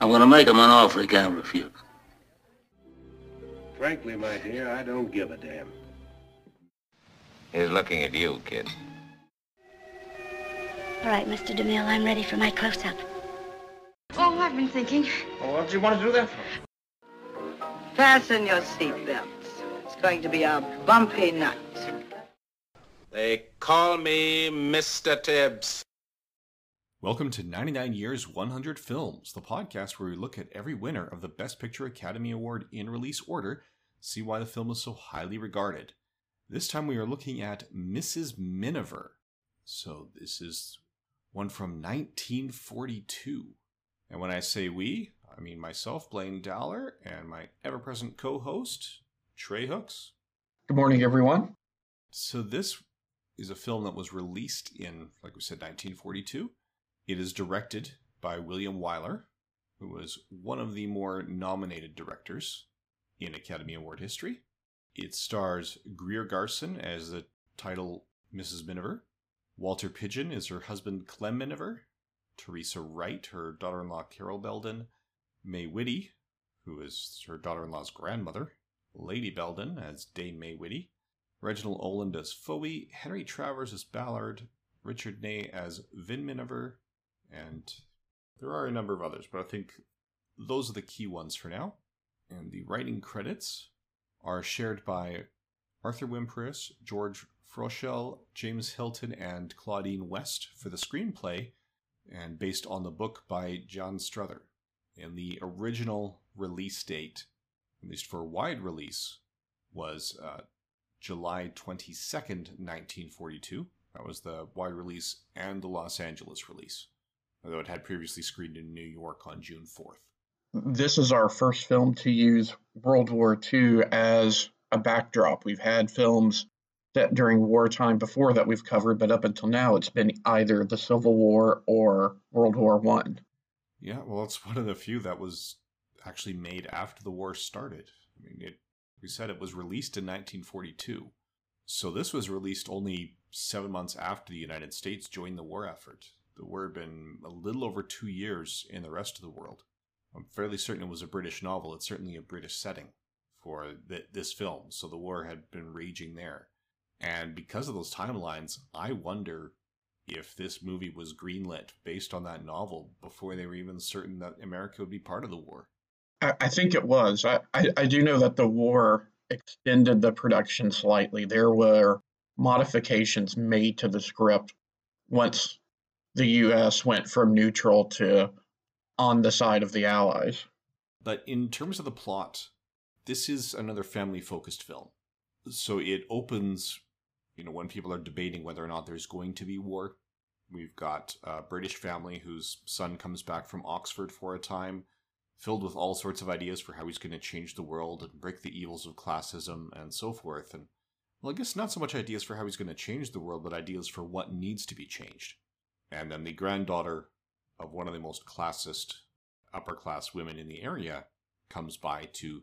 I'm gonna make him an offer he can't refuse. Frankly, my dear, I don't give a damn. He's looking at you, kid. All right, Mr. DeMille, I'm ready for my close-up. Oh, I've been thinking. Well, what do you want to do that for? Fasten your seatbelts. It's going to be a bumpy night. They call me Mr. Tibbs. Welcome to 99 Years 100 Films, the podcast where we look at every winner of the Best Picture Academy Award in release order, see why the film is so highly regarded. This time we are looking at Mrs. Miniver. So this is one from 1942. And when I say we, I mean myself, Blaine Dowler, and my ever present co host, Trey Hooks. Good morning, everyone. So this is a film that was released in, like we said, 1942. It is directed by William Wyler, who was one of the more nominated directors in Academy Award history. It stars Greer Garson as the title Mrs. Miniver. Walter Pidgeon is her husband Clem Miniver. Teresa Wright, her daughter in law Carol Beldon. May Whitty, who is her daughter in law's grandmother. Lady Beldon as Dame May Whitty. Reginald Oland as Foley. Henry Travers as Ballard. Richard Ney as Vin Miniver. And there are a number of others, but I think those are the key ones for now. And the writing credits are shared by Arthur Wimperis, George Froeschel, James Hilton, and Claudine West for the screenplay, and based on the book by Jan Struther. And the original release date, at least for a wide release, was uh, July 22nd, 1942. That was the wide release and the Los Angeles release, although it had previously screened in New York on June 4th. This is our first film to use World War II as a backdrop. We've had films that during wartime before that we've covered, but up until now it's been either the Civil War or World War One. Yeah, well, it's one of the few that was actually made after the war started. I mean, it, we said it was released in 1942, so this was released only seven months after the United States joined the war effort. The war had been a little over two years in the rest of the world. I'm fairly certain it was a British novel. It's certainly a British setting for th- this film, so the war had been raging there. And because of those timelines, I wonder if this movie was greenlit based on that novel before they were even certain that America would be part of the war. I, I think it was. I, I, I do know that the war extended the production slightly. There were modifications made to the script once the U.S. went from neutral to on the side of the Allies. But in terms of the plot, this is another family focused film. So it opens, you know, when people are debating whether or not there's going to be war. We've got a British family whose son comes back from Oxford for a time, filled with all sorts of ideas for how he's going to change the world and break the evils of classism and so forth. And, well, I guess not so much ideas for how he's going to change the world, but ideas for what needs to be changed. And then the granddaughter of one of the most classist upper class women in the area comes by to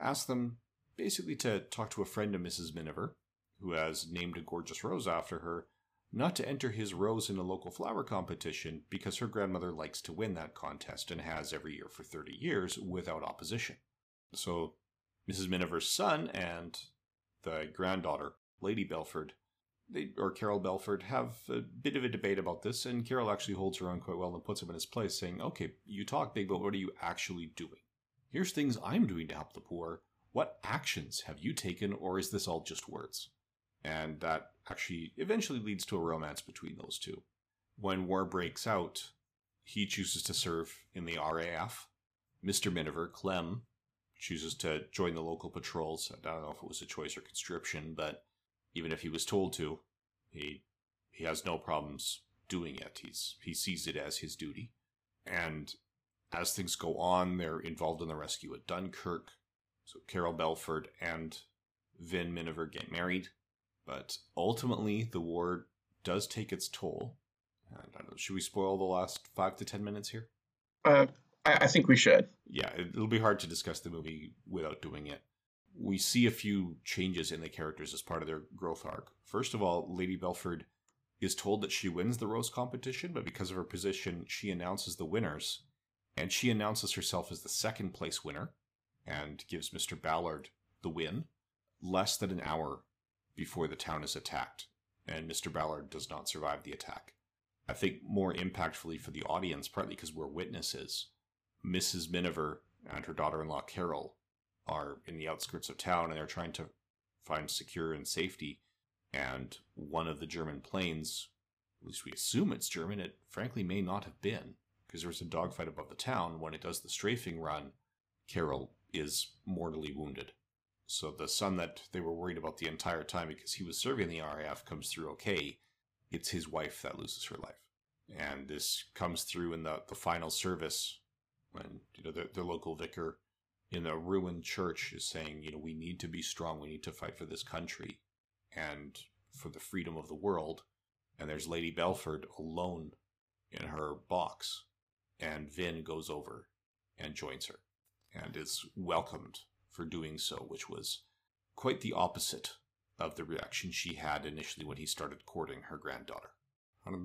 ask them basically to talk to a friend of Mrs. Miniver, who has named a gorgeous rose after her, not to enter his rose in a local flower competition because her grandmother likes to win that contest and has every year for 30 years without opposition. So Mrs. Miniver's son and the granddaughter, Lady Belford, they, or Carol Belford, have a bit of a debate about this, and Carol actually holds her own quite well and puts him in his place, saying, Okay, you talk big, but what are you actually doing? Here's things I'm doing to help the poor. What actions have you taken, or is this all just words? And that actually eventually leads to a romance between those two. When war breaks out, he chooses to serve in the RAF. Mr. Miniver, Clem, chooses to join the local patrols. I don't know if it was a choice or conscription, but even if he was told to, he he has no problems doing it. He's he sees it as his duty. And as things go on, they're involved in the rescue at Dunkirk. So Carol Belford and Vin Miniver get married, but ultimately the war does take its toll. And I don't know, should we spoil the last five to ten minutes here? Uh, I, I think we should. Yeah, it'll be hard to discuss the movie without doing it. We see a few changes in the characters as part of their growth arc. First of all, Lady Belford is told that she wins the rose competition, but because of her position, she announces the winners And she announces herself as the second place winner and gives Mr. Ballard the win less than an hour before the town is attacked. And Mr. Ballard does not survive the attack. I think more impactfully for the audience, partly because we're witnesses. Mrs. Miniver and her daughter in law Carol are in the outskirts of town and they're trying to find secure and safety. And one of the German planes, at least we assume it's German, it frankly may not have been, because there was a dogfight above the town. When it does the strafing run, Carol is mortally wounded. So the son that they were worried about the entire time because he was serving the RAF comes through okay. It's his wife that loses her life. And this comes through in the, the final service when you know the, the local vicar in a ruined church is saying, you know, we need to be strong, we need to fight for this country and for the freedom of the world. And there's Lady Belford alone in her box, and Vin goes over and joins her and is welcomed for doing so, which was quite the opposite of the reaction she had initially when he started courting her granddaughter.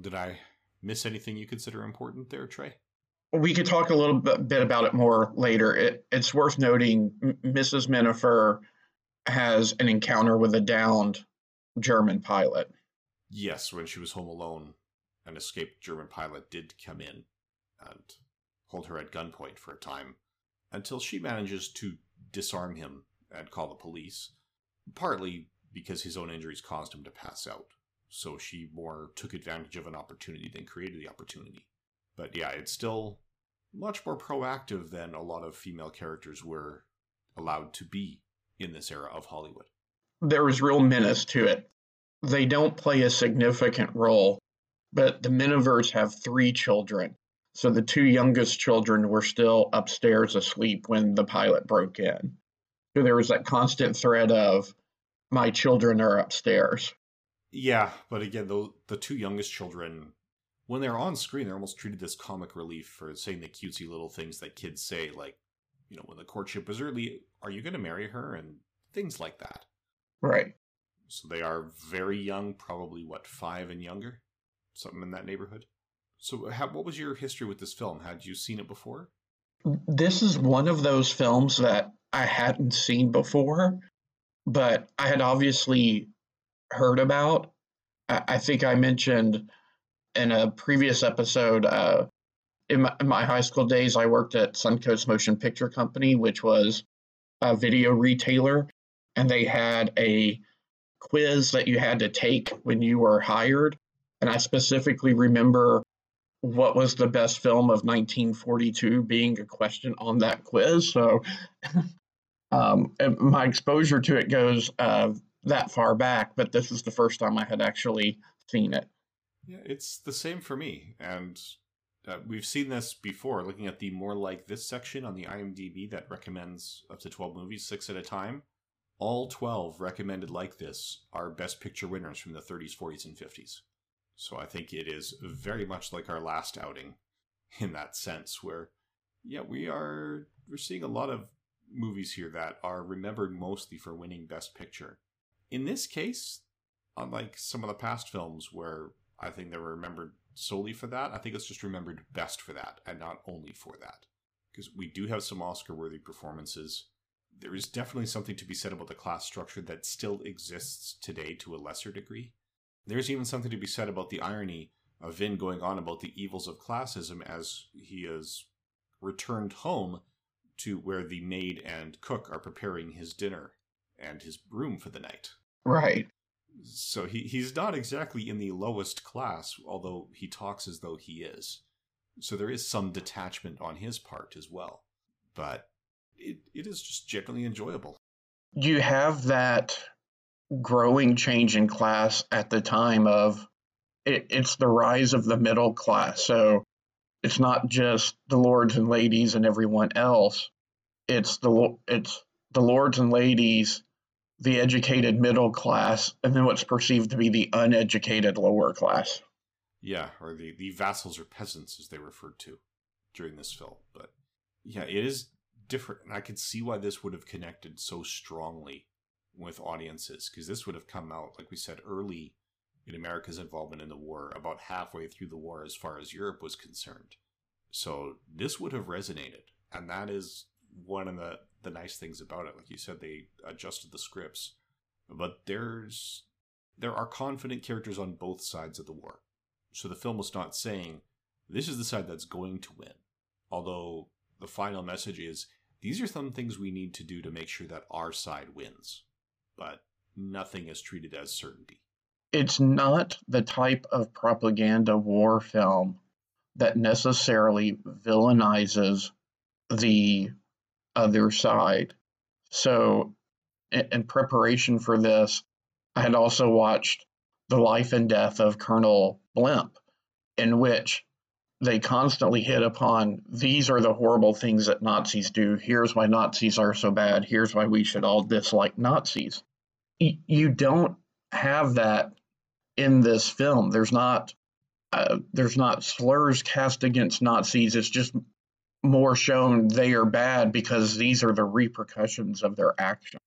Did I miss anything you consider important there, Trey? We could talk a little bit about it more later. It, it's worth noting Mrs. Miniver has an encounter with a downed German pilot. Yes, when she was home alone, an escaped German pilot did come in and hold her at gunpoint for a time until she manages to disarm him and call the police, partly because his own injuries caused him to pass out. So she more took advantage of an opportunity than created the opportunity. But yeah, it's still much more proactive than a lot of female characters were allowed to be in this era of Hollywood. There was real menace to it. They don't play a significant role, but the Minivers have three children. So the two youngest children were still upstairs asleep when the pilot broke in. So there was that constant threat of, my children are upstairs. Yeah, but again, the, the two youngest children, when they're on screen, they're almost treated as comic relief for saying the cutesy little things that kids say, like, you know, when the courtship was early, are you going to marry her? And things like that. Right. So they are very young, probably, what, five and younger? Something in that neighborhood. So, how, what was your history with this film? Had you seen it before? This is one of those films that I hadn't seen before, but I had obviously heard about. I, I think I mentioned in a previous episode. Uh, in, my, in my high school days, I worked at Suncoast Motion Picture Company, which was a video retailer, and they had a quiz that you had to take when you were hired. And I specifically remember what was the best film of 1942 being a question on that quiz. So um, my exposure to it goes uh, that far back, but this is the first time I had actually seen it. Yeah, it's the same for me. And uh, we've seen this before, looking at the more like this section on the IMDb that recommends up to 12 movies, six at a time. All 12 recommended like this are Best Picture winners from the 30s, 40s, and 50s. So I think it is very much like our last outing in that sense, where, yeah, we are we're seeing a lot of movies here that are remembered mostly for winning Best Picture. In this case, unlike some of the past films where I think they're remembered solely for that, I think it's just remembered best for that and not only for that. Because we do have some Oscar worthy performances. There is definitely something to be said about the class structure that still exists today to a lesser degree. There's even something to be said about the irony of Vin going on about the evils of classism as he is returned home to where the maid and cook are preparing his dinner and his room for the night. Right. So he, he's not exactly in the lowest class, although he talks as though he is. So there is some detachment on his part as well. But it, it is just generally enjoyable. You have that growing change in class at the time of it, it's the rise of the middle class. So it's not just the lords and ladies and everyone else. It's the it's the lords and ladies, the educated middle class, and then what's perceived to be the uneducated lower class. Yeah, or the, the vassals or peasants as they referred to during this film. But yeah, it is different. And I could see why this would have connected so strongly with audiences because this would have come out, like we said, early in America's involvement in the war, about halfway through the war as far as Europe was concerned. So this would have resonated. And that is one of the, the nice things about it. Like you said, they adjusted the scripts. But there's there are confident characters on both sides of the war. So the film was not saying this is the side that's going to win. Although the final message is these are some things we need to do to make sure that our side wins. But nothing is treated as certainty. It's not the type of propaganda war film that necessarily villainizes the other side. So, in preparation for this, I had also watched The Life and Death of Colonel Blimp, in which they constantly hit upon these are the horrible things that Nazis do. Here's why Nazis are so bad. Here's why we should all dislike Nazis. You don't have that in this film. There's not uh, there's not slurs cast against Nazis. It's just more shown they are bad because these are the repercussions of their actions.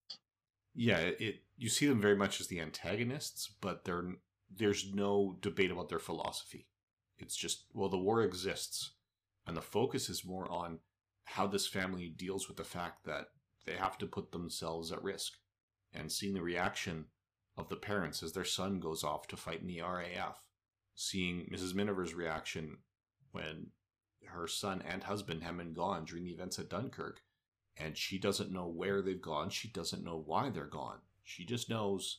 Yeah, it you see them very much as the antagonists, but they're there's no debate about their philosophy. It's just well, the war exists, and the focus is more on how this family deals with the fact that they have to put themselves at risk, and seeing the reaction of the parents as their son goes off to fight in the RAF, seeing Mrs. Miniver's reaction when her son and husband have been gone during the events at Dunkirk, and she doesn't know where they've gone. She doesn't know why they're gone. She just knows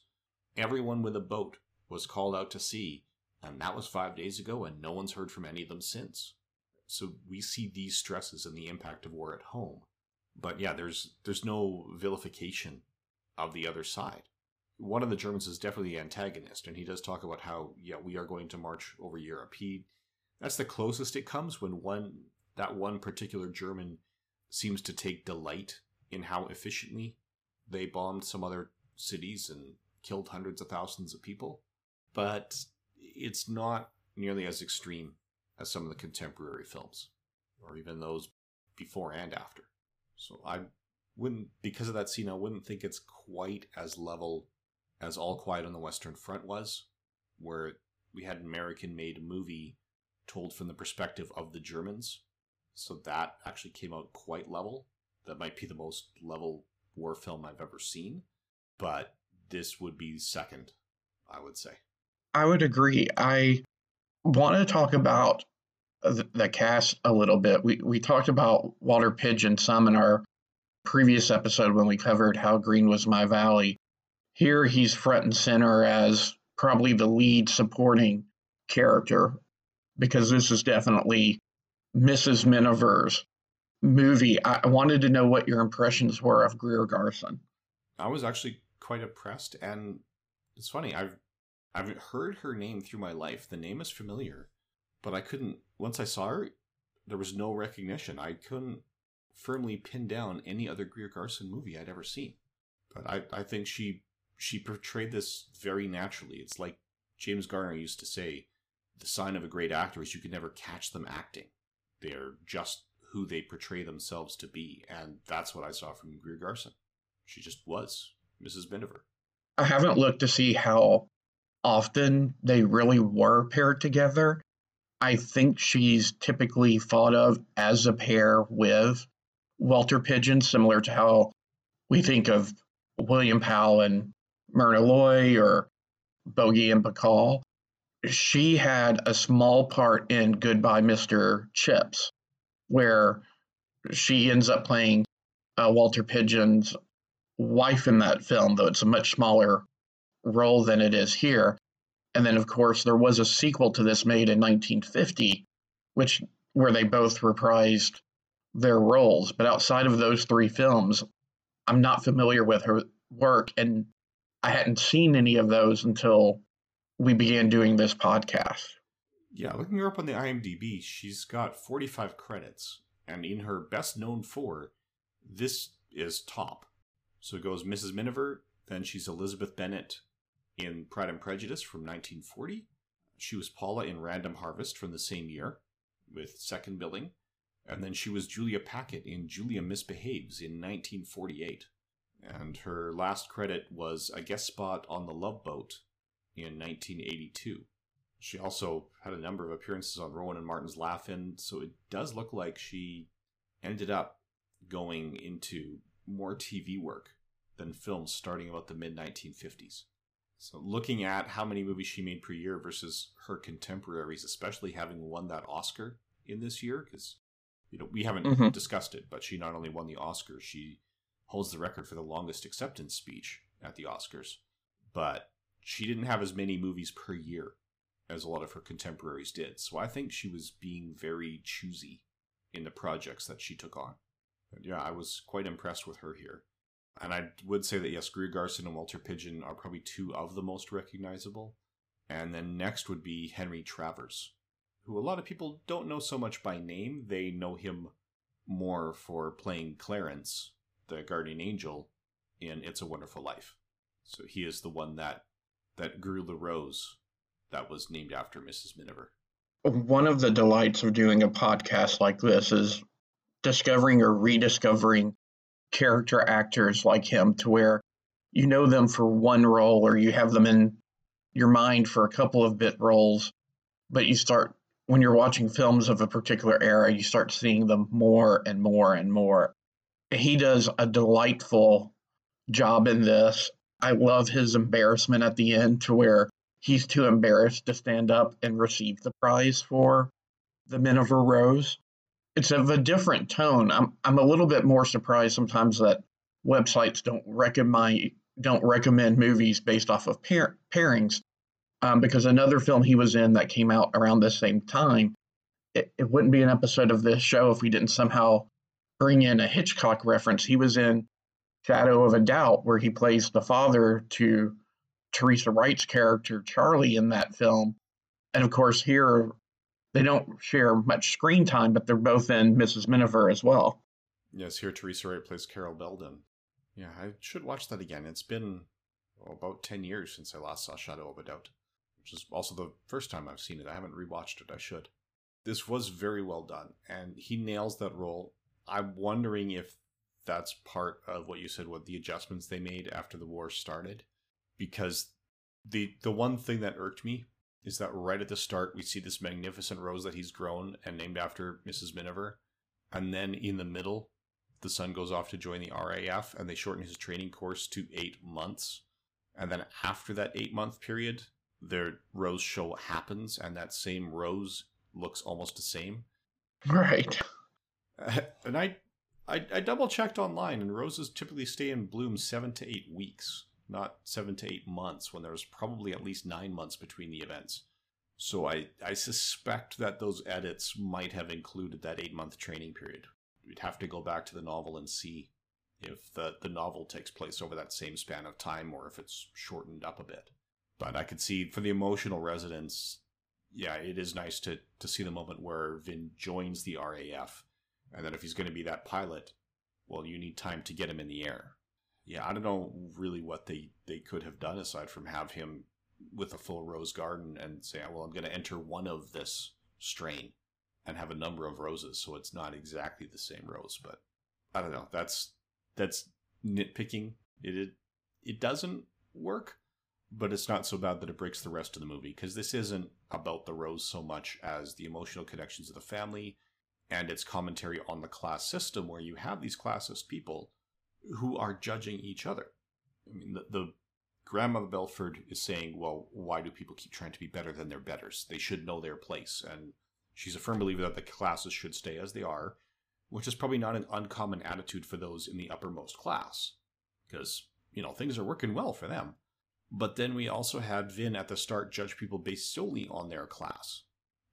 everyone with a boat was called out to sea, and that was five days ago, and no one's heard from any of them since. So we see these stresses and the impact of war at home. But yeah, there's there's no vilification of the other side. One of the Germans is definitely the antagonist, and he does talk about how yeah we are going to march over Europe. He that's the closest it comes when one that one particular German seems to take delight in how efficiently they bombed some other cities and killed hundreds of thousands of people. But it's not nearly as extreme as some of the contemporary films, or even those before and after. So I wouldn't, because of that scene, I wouldn't think it's quite as level as All Quiet on the Western Front was, where we had an American made movie told from the perspective of the Germans. So that actually came out quite level. That might be the most level war film I've ever seen, but this would be second, I would say. I would agree. I want to talk about the, cast a little bit. We we talked about Walter Pidgeon some in our previous episode when we covered how green was my valley. Here he's front and center as probably the lead supporting character because this is definitely Mrs. Miniver's movie. I wanted to know what your impressions were of Greer Garson. I was actually quite impressed, and it's funny. I've I've heard her name through my life. The name is familiar, but I couldn't. Once I saw her, there was no recognition. I couldn't firmly pin down any other Greer Garson movie I'd ever seen. But I, I think she she portrayed this very naturally. It's like James Garner used to say, the sign of a great actor is you can never catch them acting. They're just who they portray themselves to be, and that's what I saw from Greer Garson. She just was Mrs. Miniver. I haven't looked to see how often they really were paired together. I think she's typically thought of as a pair with Walter Pidgeon, similar to how we think of William Powell and Myrna Loy or Bogey and Bacall she had a small part in Goodbye, Mr. Chips, where she ends up playing uh, Walter Pidgeon's wife in that film, though it's a much smaller role than it is here. And then, of course, there was a sequel to this made in 1950, which where they both reprised their roles. But outside of those three films, I'm not familiar with her work, and I hadn't seen any of those until we began doing this podcast. Yeah, looking her up on the IMDb, she's got 45 credits, and in her best known for, this is top. So it goes Mrs. Miniver, then she's Elizabeth Bennet in Pride and Prejudice from 1940. She was Paula in Random Harvest from the same year, with second billing. And then she was Julia Packett in Julia Misbehaves in 1948. And her last credit was a guest spot on The Love Boat in 1982. She also had a number of appearances on Rowan and Martin's Laugh-In, so it does look like she ended up going into more TV work than films starting about the mid 1950s. So, looking at how many movies she made per year versus her contemporaries, especially having won that Oscar in this year, because you know we haven't Mhm. discussed it, but she not only won the Oscar, she holds the record for the longest acceptance speech at the Oscars. But she didn't have as many movies per year as a lot of her contemporaries did. So I think she was being very choosy in the projects that she took on. And yeah, I was quite impressed with her here. And I would say that yes, Greer Garson and Walter Pidgeon are probably two of the most recognizable. And then next would be Henry Travers, who a lot of people don't know so much by name. They know him more for playing Clarence, the guardian angel, in It's a Wonderful Life. So he is the one that that grew the rose that was named after Mrs. Miniver. One of the delights of doing a podcast like this is discovering or rediscovering character actors like him to where you know them for one role or you have them in your mind for a couple of bit roles, but you start when you're watching films of a particular era, you start seeing them more and more and more. He does a delightful job in this. I love his embarrassment at the end to where he's too embarrassed to stand up and receive the prize for the Miniver Rose. It's of a different tone. I'm I'm a little bit more surprised sometimes that websites don't recommend don't recommend movies based off of pair, pairings, um, because another film he was in that came out around the same time, it, it wouldn't be an episode of this show if we didn't somehow bring in a Hitchcock reference. He was in Shadow of a Doubt, where he plays the father to Teresa Wright's character Charlie in that film. And of course, here they don't share much screen time, but they're both in Mrs. Miniver as well. Yes, here Teresa Wright plays Carol Beldon. Yeah, I should watch that again. It's been about 10 years since I last saw Shadow of a Doubt, which is also the first time I've seen it. I haven't rewatched it. I should. This was very well done, and he nails that role. I'm wondering if that's part of what you said, what the adjustments they made after the war started. Because the the one thing that irked me is that right at the start we see this magnificent rose that he's grown and named after Mrs. Miniver, and then in the middle the son goes off to join the RAF and they shorten his training course to eight months. And then after that eight month period, their rose show happens and that same rose looks almost the same. Right. And I, I, I double checked online and roses typically stay in bloom seven to eight weeks, not seven to eight months when there's probably at least nine months between the events. So I, I suspect that those edits might have included that eight month training period. We'd have to go back to the novel and see if the, the novel takes place over that same span of time or if it's shortened up a bit. But I could see for the emotional resonance, yeah, it is nice to, to see the moment where Vin joins the RAF. And then if he's going to be that pilot, well, you need time to get him in the air. Yeah, I don't know really what they, they could have done aside from have him with a full rose garden and say, well, I'm going to enter one of this strain and have a number of roses, so it's not exactly the same rose. But I don't know. That's that's nitpicking. It it, it doesn't work, but it's not so bad that it breaks the rest of the movie because this isn't about the rose so much as the emotional connections of the family and its commentary on the class system, where you have these classist people who are judging each other. I mean, the, the grandmother Belford is saying, "Well, why do people keep trying to be better than their betters? They should know their place." And She's a firm believer that the classes should stay as they are, which is probably not an uncommon attitude for those in the uppermost class, because, you know, things are working well for them. But then we also had Vin at the start judge people based solely on their class.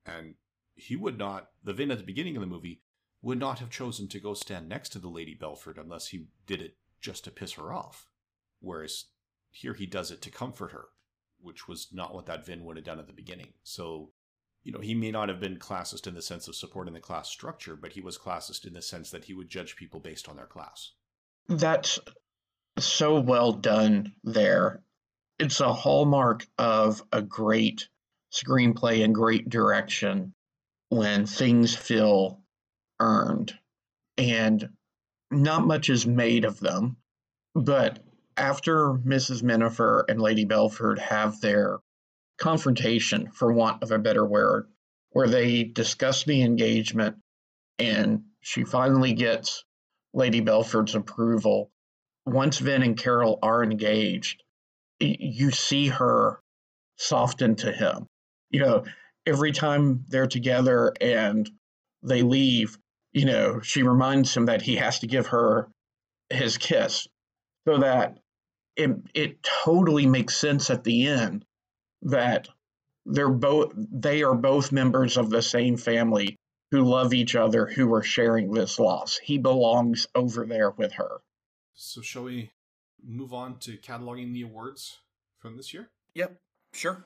And he would not, the Vin at the beginning of the movie, would not have chosen to go stand next to the Lady Belford unless he did it just to piss her off. Whereas here he does it to comfort her, which was not what that Vin would have done at the beginning. So you know, he may not have been classist in the sense of supporting the class structure, but he was classist in the sense that he would judge people based on their class. That's so well done there. It's a hallmark of a great screenplay and great direction when things feel earned. And not much is made of them. But after Mrs. Miniver and Lady Belford have their confrontation, for want of a better word, where they discuss the engagement and she finally gets Lady Belford's approval. Once Vin and Carol are engaged, you see her soften to him. You know, every time they're together and they leave, you know, she reminds him that he has to give her his kiss so that it, it totally makes sense at the end that they're both they are both members of the same family who love each other who are sharing this loss. He belongs over there with her. So shall we move on to cataloging the awards from this year? Yep sure.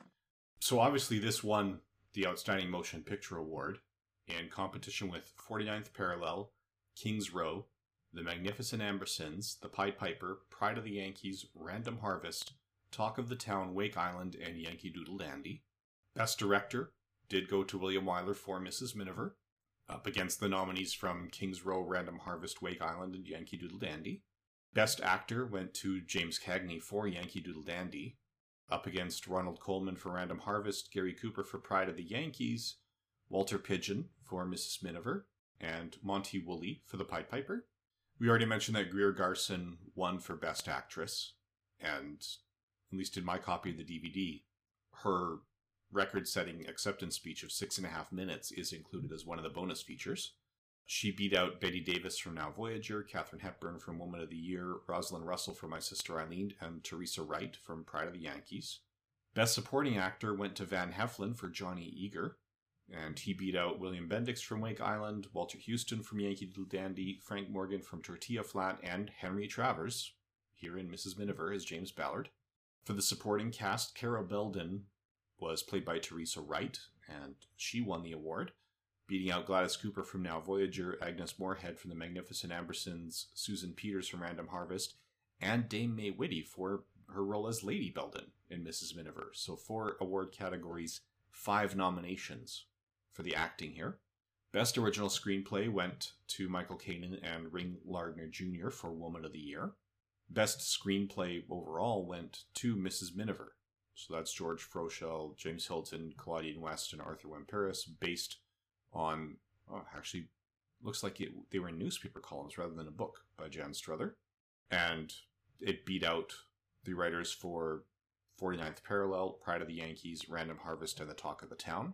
So obviously this won the outstanding motion picture award in competition with 49th parallel king's row the Magnificent Ambersons, The Pied Piper, Pride of the Yankees, Random Harvest, Talk of the Town, Wake Island, and Yankee Doodle Dandy. Best Director did go to William Wyler for Mrs. Miniver, up against the nominees from Kings Row, Random Harvest, Wake Island, and Yankee Doodle Dandy. Best Actor went to James Cagney for Yankee Doodle Dandy, up against Ronald Colman for Random Harvest, Gary Cooper for Pride of the Yankees, Walter Pidgeon for Mrs. Miniver, and Monty Woolley for The Pied Piper. We already mentioned that Greer Garson won for Best Actress, and at least in my copy of the DVD, her record setting acceptance speech of six and a half minutes is included as one of the bonus features. She beat out Bette Davis from Now Voyager, Katharine Hepburn from Woman of the Year, Rosalind Russell from My Sister Eileen, and Teresa Wright from Pride of the Yankees. Best Supporting Actor went to Van Heflin for Johnny Eager, and he beat out William Bendix from Wake Island, Walter Huston from Yankee Doodle Dandy, Frank Morgan from Tortilla Flat, and Henry Travers, here in Mrs. Miniver as James Ballard. For the supporting cast, Carol Beldon was played by Teresa Wright, and she won the award, beating out Gladys Cooper from Now Voyager, Agnes Moorehead from The Magnificent Ambersons, Susan Peters from Random Harvest, and Dame May Whitty for her role as Lady Beldon in Mrs. Miniver. So, four award categories, five nominations for the acting here. Best original screenplay went to Michael Kanin and Ring Lardner Jr. for Woman of the Year. Best screenplay overall went to Mrs. Miniver. So that's George Froeschel, James Hilton, Claudine West, and Arthur Wimperis, based on, oh, actually, looks like it, they were in newspaper columns rather than a book by Jan Struther. And it beat out the writers for 49th Parallel, Pride of the Yankees, Random Harvest, and The Talk of the Town.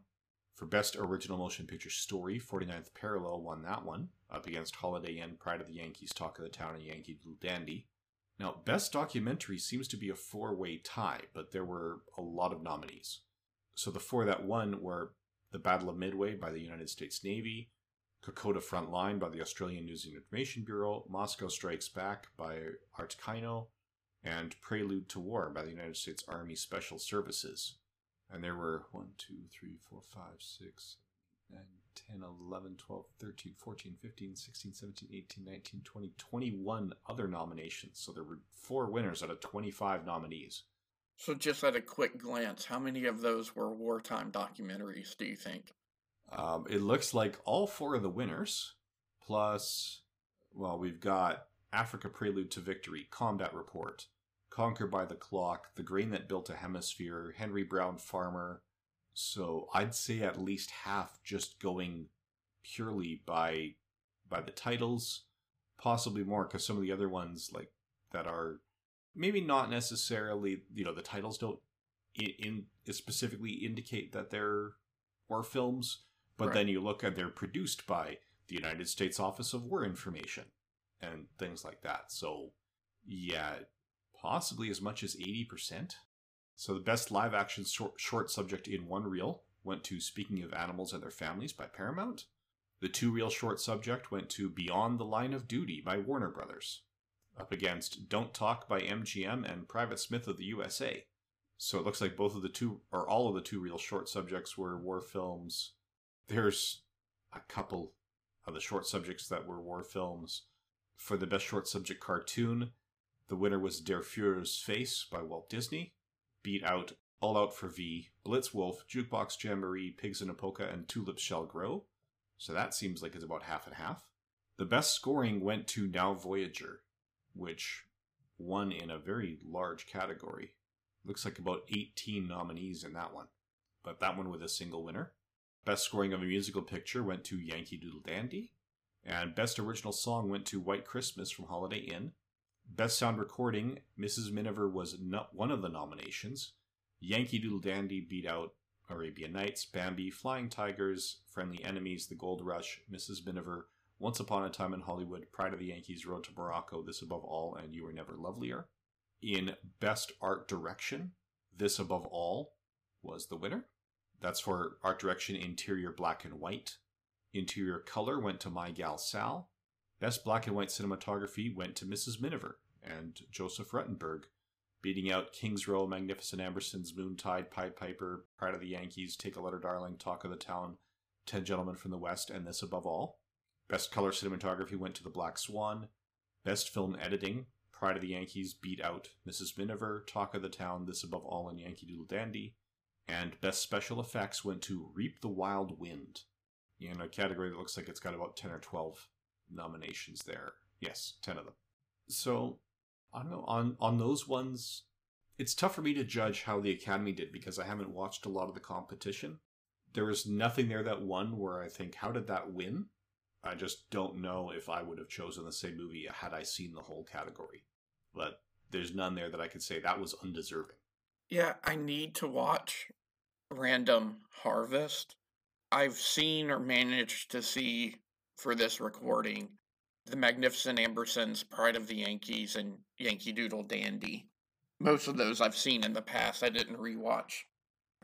For Best Original Motion Picture Story, 49th Parallel won that one, up against Holiday Inn, Pride of the Yankees, Talk of the Town, and Yankee Doodle Dandy. Now, Best Documentary seems to be a four way tie, but there were a lot of nominees. So the four that won were The Battle of Midway by the United States Navy, Kokoda Frontline by the Australian News and Information Bureau, Moscow Strikes Back by Artkino, and Prelude to War by the United States Army Special Services. And there were 1, 2, 3, 4, 5, 6, 9, 10, 11, 12, 13, 14, 15, 16, 17, 18, 19, 20, 21 other nominations. So there were four winners out of 25 nominees. So, just at a quick glance, how many of those were wartime documentaries, do you think? Um, it looks like all four of the winners, plus, well, we've got Africa Prelude to Victory, Combat Report, Conquer by the Clock, The Grain That Built a Hemisphere, Henry Brown Farmer. So I'd say at least half just going purely by by the titles, possibly more because some of the other ones like that are maybe not necessarily you know the titles don't in, in specifically indicate that they're war films, but right. then you look at they're produced by the United States Office of War Information and things like that. So yeah, possibly as much as 80%. So the best live action short, short subject in one reel went to Speaking of Animals and Their Families by Paramount. The two reel short subject went to Beyond the Line of Duty by Warner Brothers. Up against Don't Talk by MGM and Private Smith of the USA. So it looks like both of the two, or all of the two reel short subjects were war films. There's a couple of the short subjects that were war films. For the best short subject cartoon, the winner was Der Fuhrer's Face by Walt Disney, beat out All Out for V, Blitz Wolf, Jukebox Jamboree, Pigs in a Polka, and Tulips Shall Grow. So that seems like it's about half and half. The best scoring went to Now Voyager, which won in a very large category. Looks like about 18 nominees in that one, but that one with a single winner. Best scoring of a musical picture went to Yankee Doodle Dandy, and Best Original Song went to White Christmas from Holiday Inn. Best Sound Recording, Mrs. Miniver was not one of the nominations. Yankee Doodle Dandy beat out Arabian Nights, Bambi, Flying Tigers, Friendly Enemies, The Gold Rush, Mrs. Miniver, Once Upon a Time in Hollywood, Pride of the Yankees, Road to Morocco, oh, This Above All, and You Were Never Lovelier. In Best Art Direction, This Above All was the winner. That's for art direction interior black and white. Interior color went to My Gal Sal. Best black and white cinematography went to Mrs. Miniver and Joseph Ruttenberg, beating out Kings Row, Magnificent Ambersons, Moontide, Pied Piper, Pride of the Yankees, Take a Letter Darling, Talk of the Town, Ten Gentlemen from the West, and This Above All. Best color cinematography went to The Black Swan. Best film editing, Pride of the Yankees beat out Mrs. Miniver, Talk of the Town, This Above All, and Yankee Doodle Dandy. And best special effects went to Reap the Wild Wind, in a category that looks like it's got about 10 or 12 nominations there. Yes, 10 of them. So, I don't know, on, on those ones, it's tough for me to judge how the Academy did because I haven't watched a lot of the competition. There was nothing there that won where I think, how did that win? I just don't know if I would have chosen the same movie had I seen the whole category. But there's none there that I could say that was undeserving. Yeah, I need to watch Random Harvest. I've seen or managed to see for this recording The Magnificent Ambersons, Pride of the Yankees, and Yankee Doodle Dandy. Most of those I've seen in the past. I didn't rewatch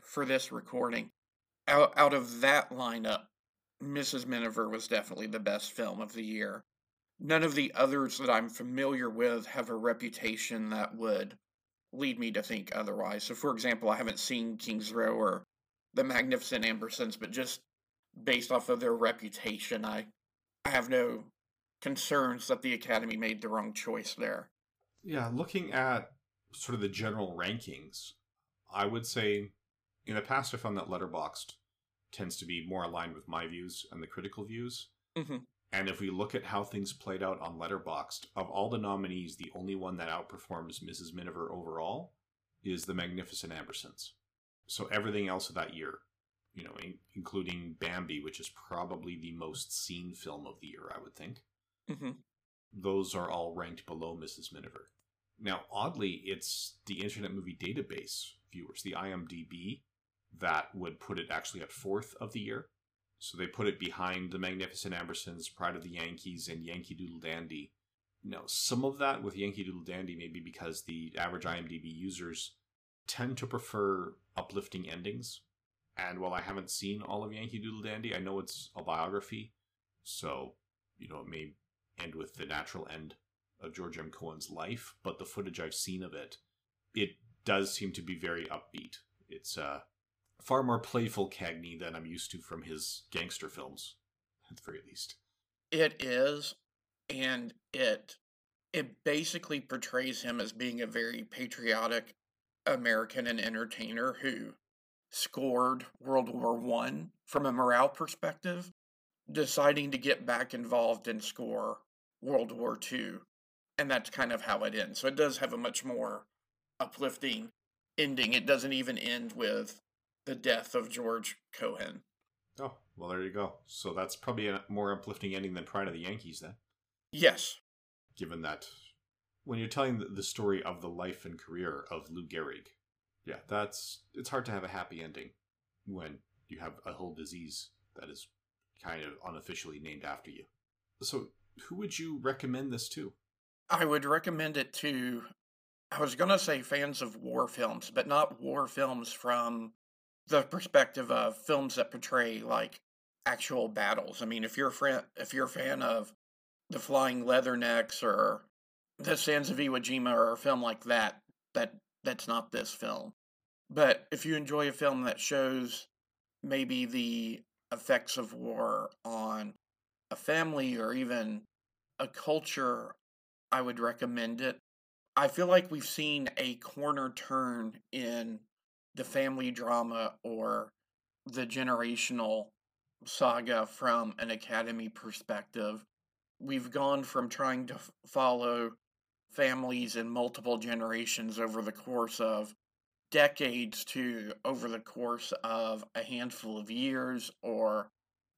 for this recording. Out, out of that lineup, Mrs. Miniver was definitely the best film of the year. None of the others that I'm familiar with have a reputation that would lead me to think otherwise. So, for example, I haven't seen King's Row or The Magnificent Ambersons, but just based off of their reputation, I, I have no concerns that the Academy made the wrong choice there. Yeah, looking at sort of the general rankings, I would say in the past I found that Letterboxd tends to be more aligned with my views and the critical views. Mm-hmm. And if we look at how things played out on Letterboxd, of all the nominees, the only one that outperforms Mrs. Miniver overall is The Magnificent Ambersons. So everything else of that year, you know, in- including Bambi, which is probably the most seen film of the year, I would think, Mm-hmm. those are all ranked below Mrs. Miniver. Now, oddly, it's the Internet Movie Database viewers, the IMDb, that would put it actually at fourth of the year. So they put it behind The Magnificent Ambersons, Pride of the Yankees, and Yankee Doodle Dandy. Now, some of that with Yankee Doodle Dandy may be because the average IMDb users tend to prefer uplifting endings. And while I haven't seen all of Yankee Doodle Dandy, I know it's a biography. So, you know, it may end with the natural end of George M. Cohan's life, but the footage I've seen of it, it does seem to be very upbeat. It's uh, far more playful Cagney than I'm used to from his gangster films, at the very least. It is, and it it basically portrays him as being a very patriotic American and entertainer who scored World War One from a morale perspective, deciding to get back involved and score World War Two, and that's kind of how it ends. So it does have a much more uplifting ending. It doesn't even end with the death of George Cohan. Oh, well, there you go. So that's probably a more uplifting ending than Pride of the Yankees, then, Yes, given that when you're telling the- story of the life and career of Lou Gehrig, yeah, that's it's hard to have a happy ending when you have a whole disease that is kind of unofficially named after you. So, who would you recommend this to? I would recommend it to. I was going to say fans of war films, but not war films from the perspective of films that portray like actual battles. I mean, if you're a friend, if you're a fan of the Flying Leathernecks or the Sands of Iwo Jima or a film like that, that that's not this film. But if you enjoy a film that shows maybe the effects of war on a family or even a culture, I would recommend it. I feel like we've seen a corner turn in the family drama or the generational saga from an academy perspective. We've gone from trying to f- follow families in multiple generations over the course of decades to over the course of a handful of years or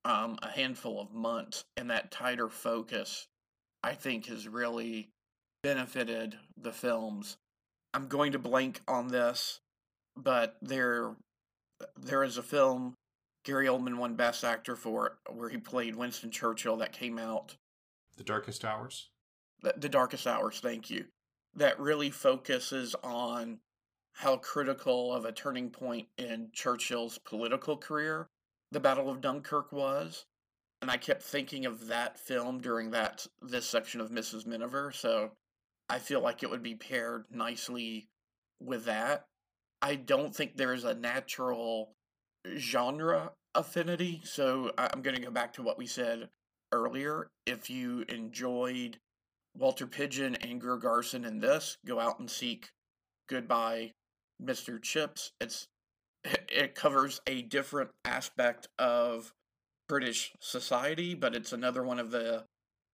um, a handful of months, and that tighter focus, I think, has really benefited the films. I'm going to blank on this, but there, there is a film Gary Oldman won Best Actor for where he played Winston Churchill that came out. The Darkest Hours. The, the Darkest Hours, thank you. That really focuses on how critical of a turning point in Churchill's political career the Battle of Dunkirk was. And I kept thinking of that film during that this section of Mrs. Miniver, so I feel like it would be paired nicely with that. I don't think there's a natural genre affinity, so I'm going to go back to what we said earlier. If you enjoyed Walter Pidgeon and Greer Garson in this, go out and seek Goodbye, Mr. Chips. It's it covers a different aspect of British society, but it's another one of the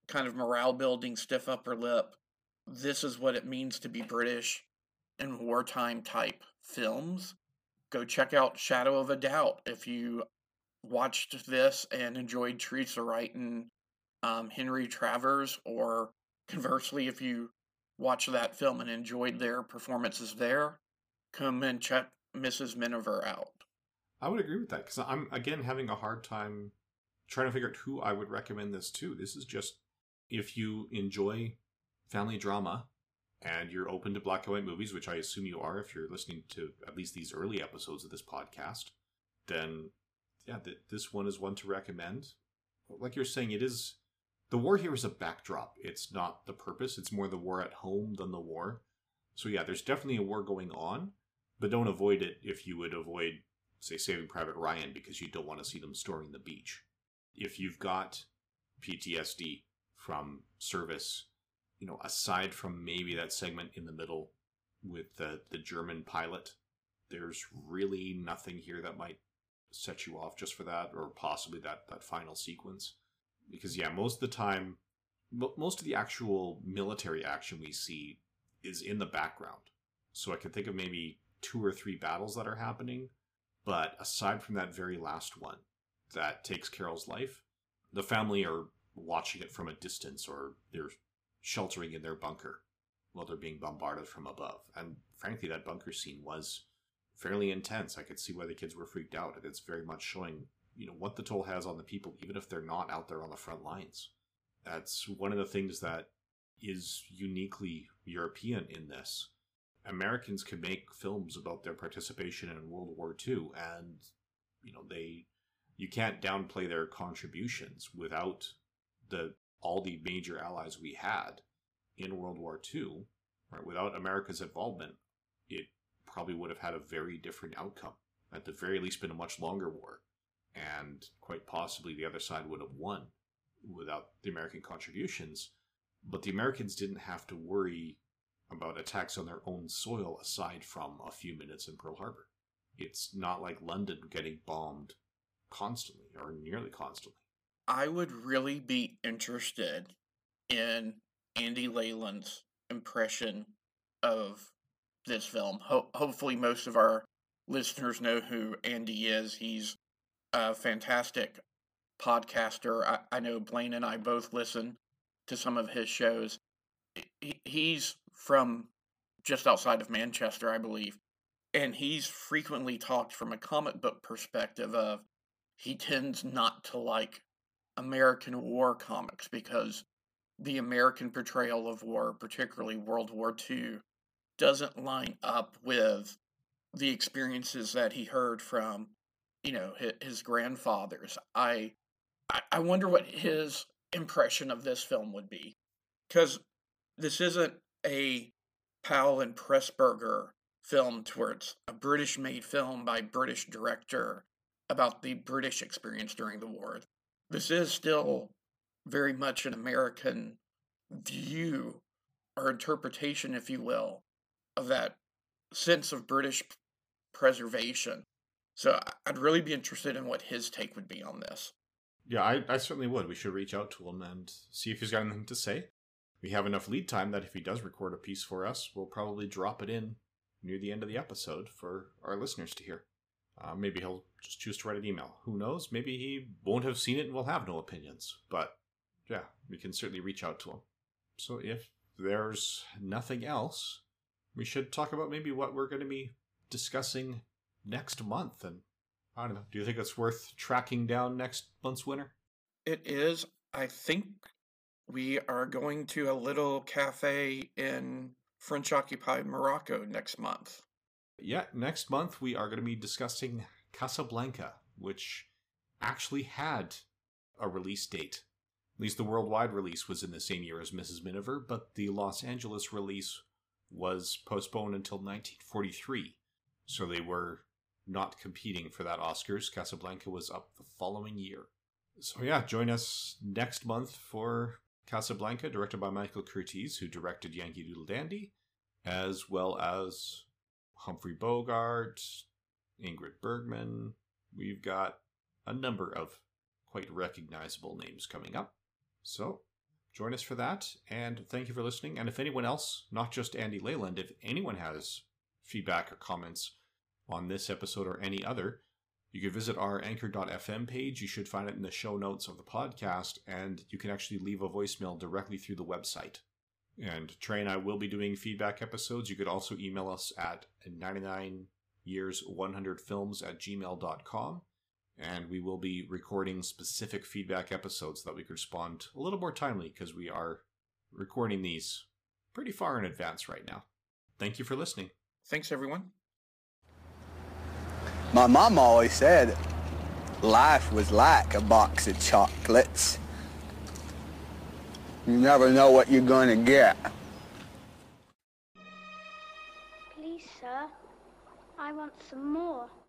kind of morale building, stiff upper lip. This is what it means to be British in wartime type films. Go check out Shadow of a Doubt if you watched this and enjoyed Teresa Wright and um, Henry Travers, or conversely, if you watched that film and enjoyed their performances there, come and check Mrs. Miniver out. I would agree with that because I'm again having a hard time trying to figure out who I would recommend this to. This is just if you enjoy family drama and you're open to black and white movies, which I assume you are if you're listening to at least these early episodes of this podcast, then yeah, th- this one is one to recommend. Like you're saying, it is the war here is a backdrop. It's not the purpose. It's more the war at home than the war. So yeah, there's definitely a war going on, but don't avoid it if you would avoid, say, Saving Private Ryan because you don't want to see them storming the beach. If you've got PTSD from service, you know, aside from maybe that segment in the middle with the, the German pilot, there's really nothing here that might set you off just for that, or possibly that, that final sequence. Because, yeah, most of the time, most of the actual military action we see is in the background. So I can think of maybe two or three battles that are happening. But aside from that very last one that takes Carol's life, the family are watching it from a distance or they're sheltering in their bunker while they're being bombarded from above. And frankly, that bunker scene was fairly intense. I could see why the kids were freaked out. And it's very much showing, you know, what the toll has on the people, even if they're not out there on the front lines. That's one of the things that is uniquely European in this. Americans can make films about their participation in World War II, and you know they you can't downplay their contributions without the all the major allies we had in World War II. Right, without America's involvement, it probably would have had a very different outcome. At the very least, been a much longer war, and quite possibly the other side would have won without the American contributions. But the Americans didn't have to worry about attacks on their own soil aside from a few minutes in Pearl Harbor. It's not like London getting bombed constantly or nearly constantly. I would really be interested in Andy Leyland's impression of this film. Ho- hopefully, most of our listeners know who Andy is. He's a fantastic podcaster. I, I know Blaine and I both listen to some of his shows. He, he's from just outside of Manchester, I believe. And he's frequently talked from a comic book perspective of he tends not to like American war comics because the American portrayal of war, particularly World War II, doesn't line up with the experiences that he heard from, you know, his, his grandfathers. I, I wonder what his impression of this film would be, because this isn't a Powell and Pressburger film towards a British made film by British director about the British experience during the war. This is still very much an American view or interpretation, if you will, of that sense of British preservation. So I'd really be interested in what his take would be on this. Yeah, I, I certainly would. We should reach out to him and see if he's got anything to say we have enough lead time that if he does record a piece for us, we'll probably drop it in near the end of the episode for our listeners to hear. Uh, maybe he'll just choose to write an email. Who knows? Maybe he won't have seen it and will have no opinions. But yeah, we can certainly reach out to him. So if there's nothing else, we should talk about maybe what we're going to be discussing next month. And I don't know, do you think it's worth tracking down next month's winner? It is. I think we are going to a little cafe in French occupied Morocco next month. Yeah, next month we are going to be discussing Casablanca, which actually had a release date. At least the worldwide release was in the same year as Mrs. Miniver, but the Los Angeles release was postponed until 1943. So they were not competing for that Oscars. Casablanca was up the following year. So yeah, join us next month for Casablanca, directed by Michael Curtiz, who directed Yankee Doodle Dandy, as well as Humphrey Bogart, Ingrid Bergman. We've got a number of quite recognizable names coming up. So join us for that, and thank you for listening. And if anyone else, not just Andy Leyland, if anyone has feedback or comments on this episode or any other, you can visit our anchor.fm page. You should find it in the show notes of the podcast, and you can actually leave a voicemail directly through the website. And Trey and I will be doing feedback episodes. You could also email us at 99years100films at gmail.com. And we will be recording specific feedback episodes that we could respond a little more timely because we are recording these pretty far in advance right now. Thank you for listening. Thanks, everyone. My mom always said life was like a box of chocolates. You never know what you're going to get. Please, sir, I want some more.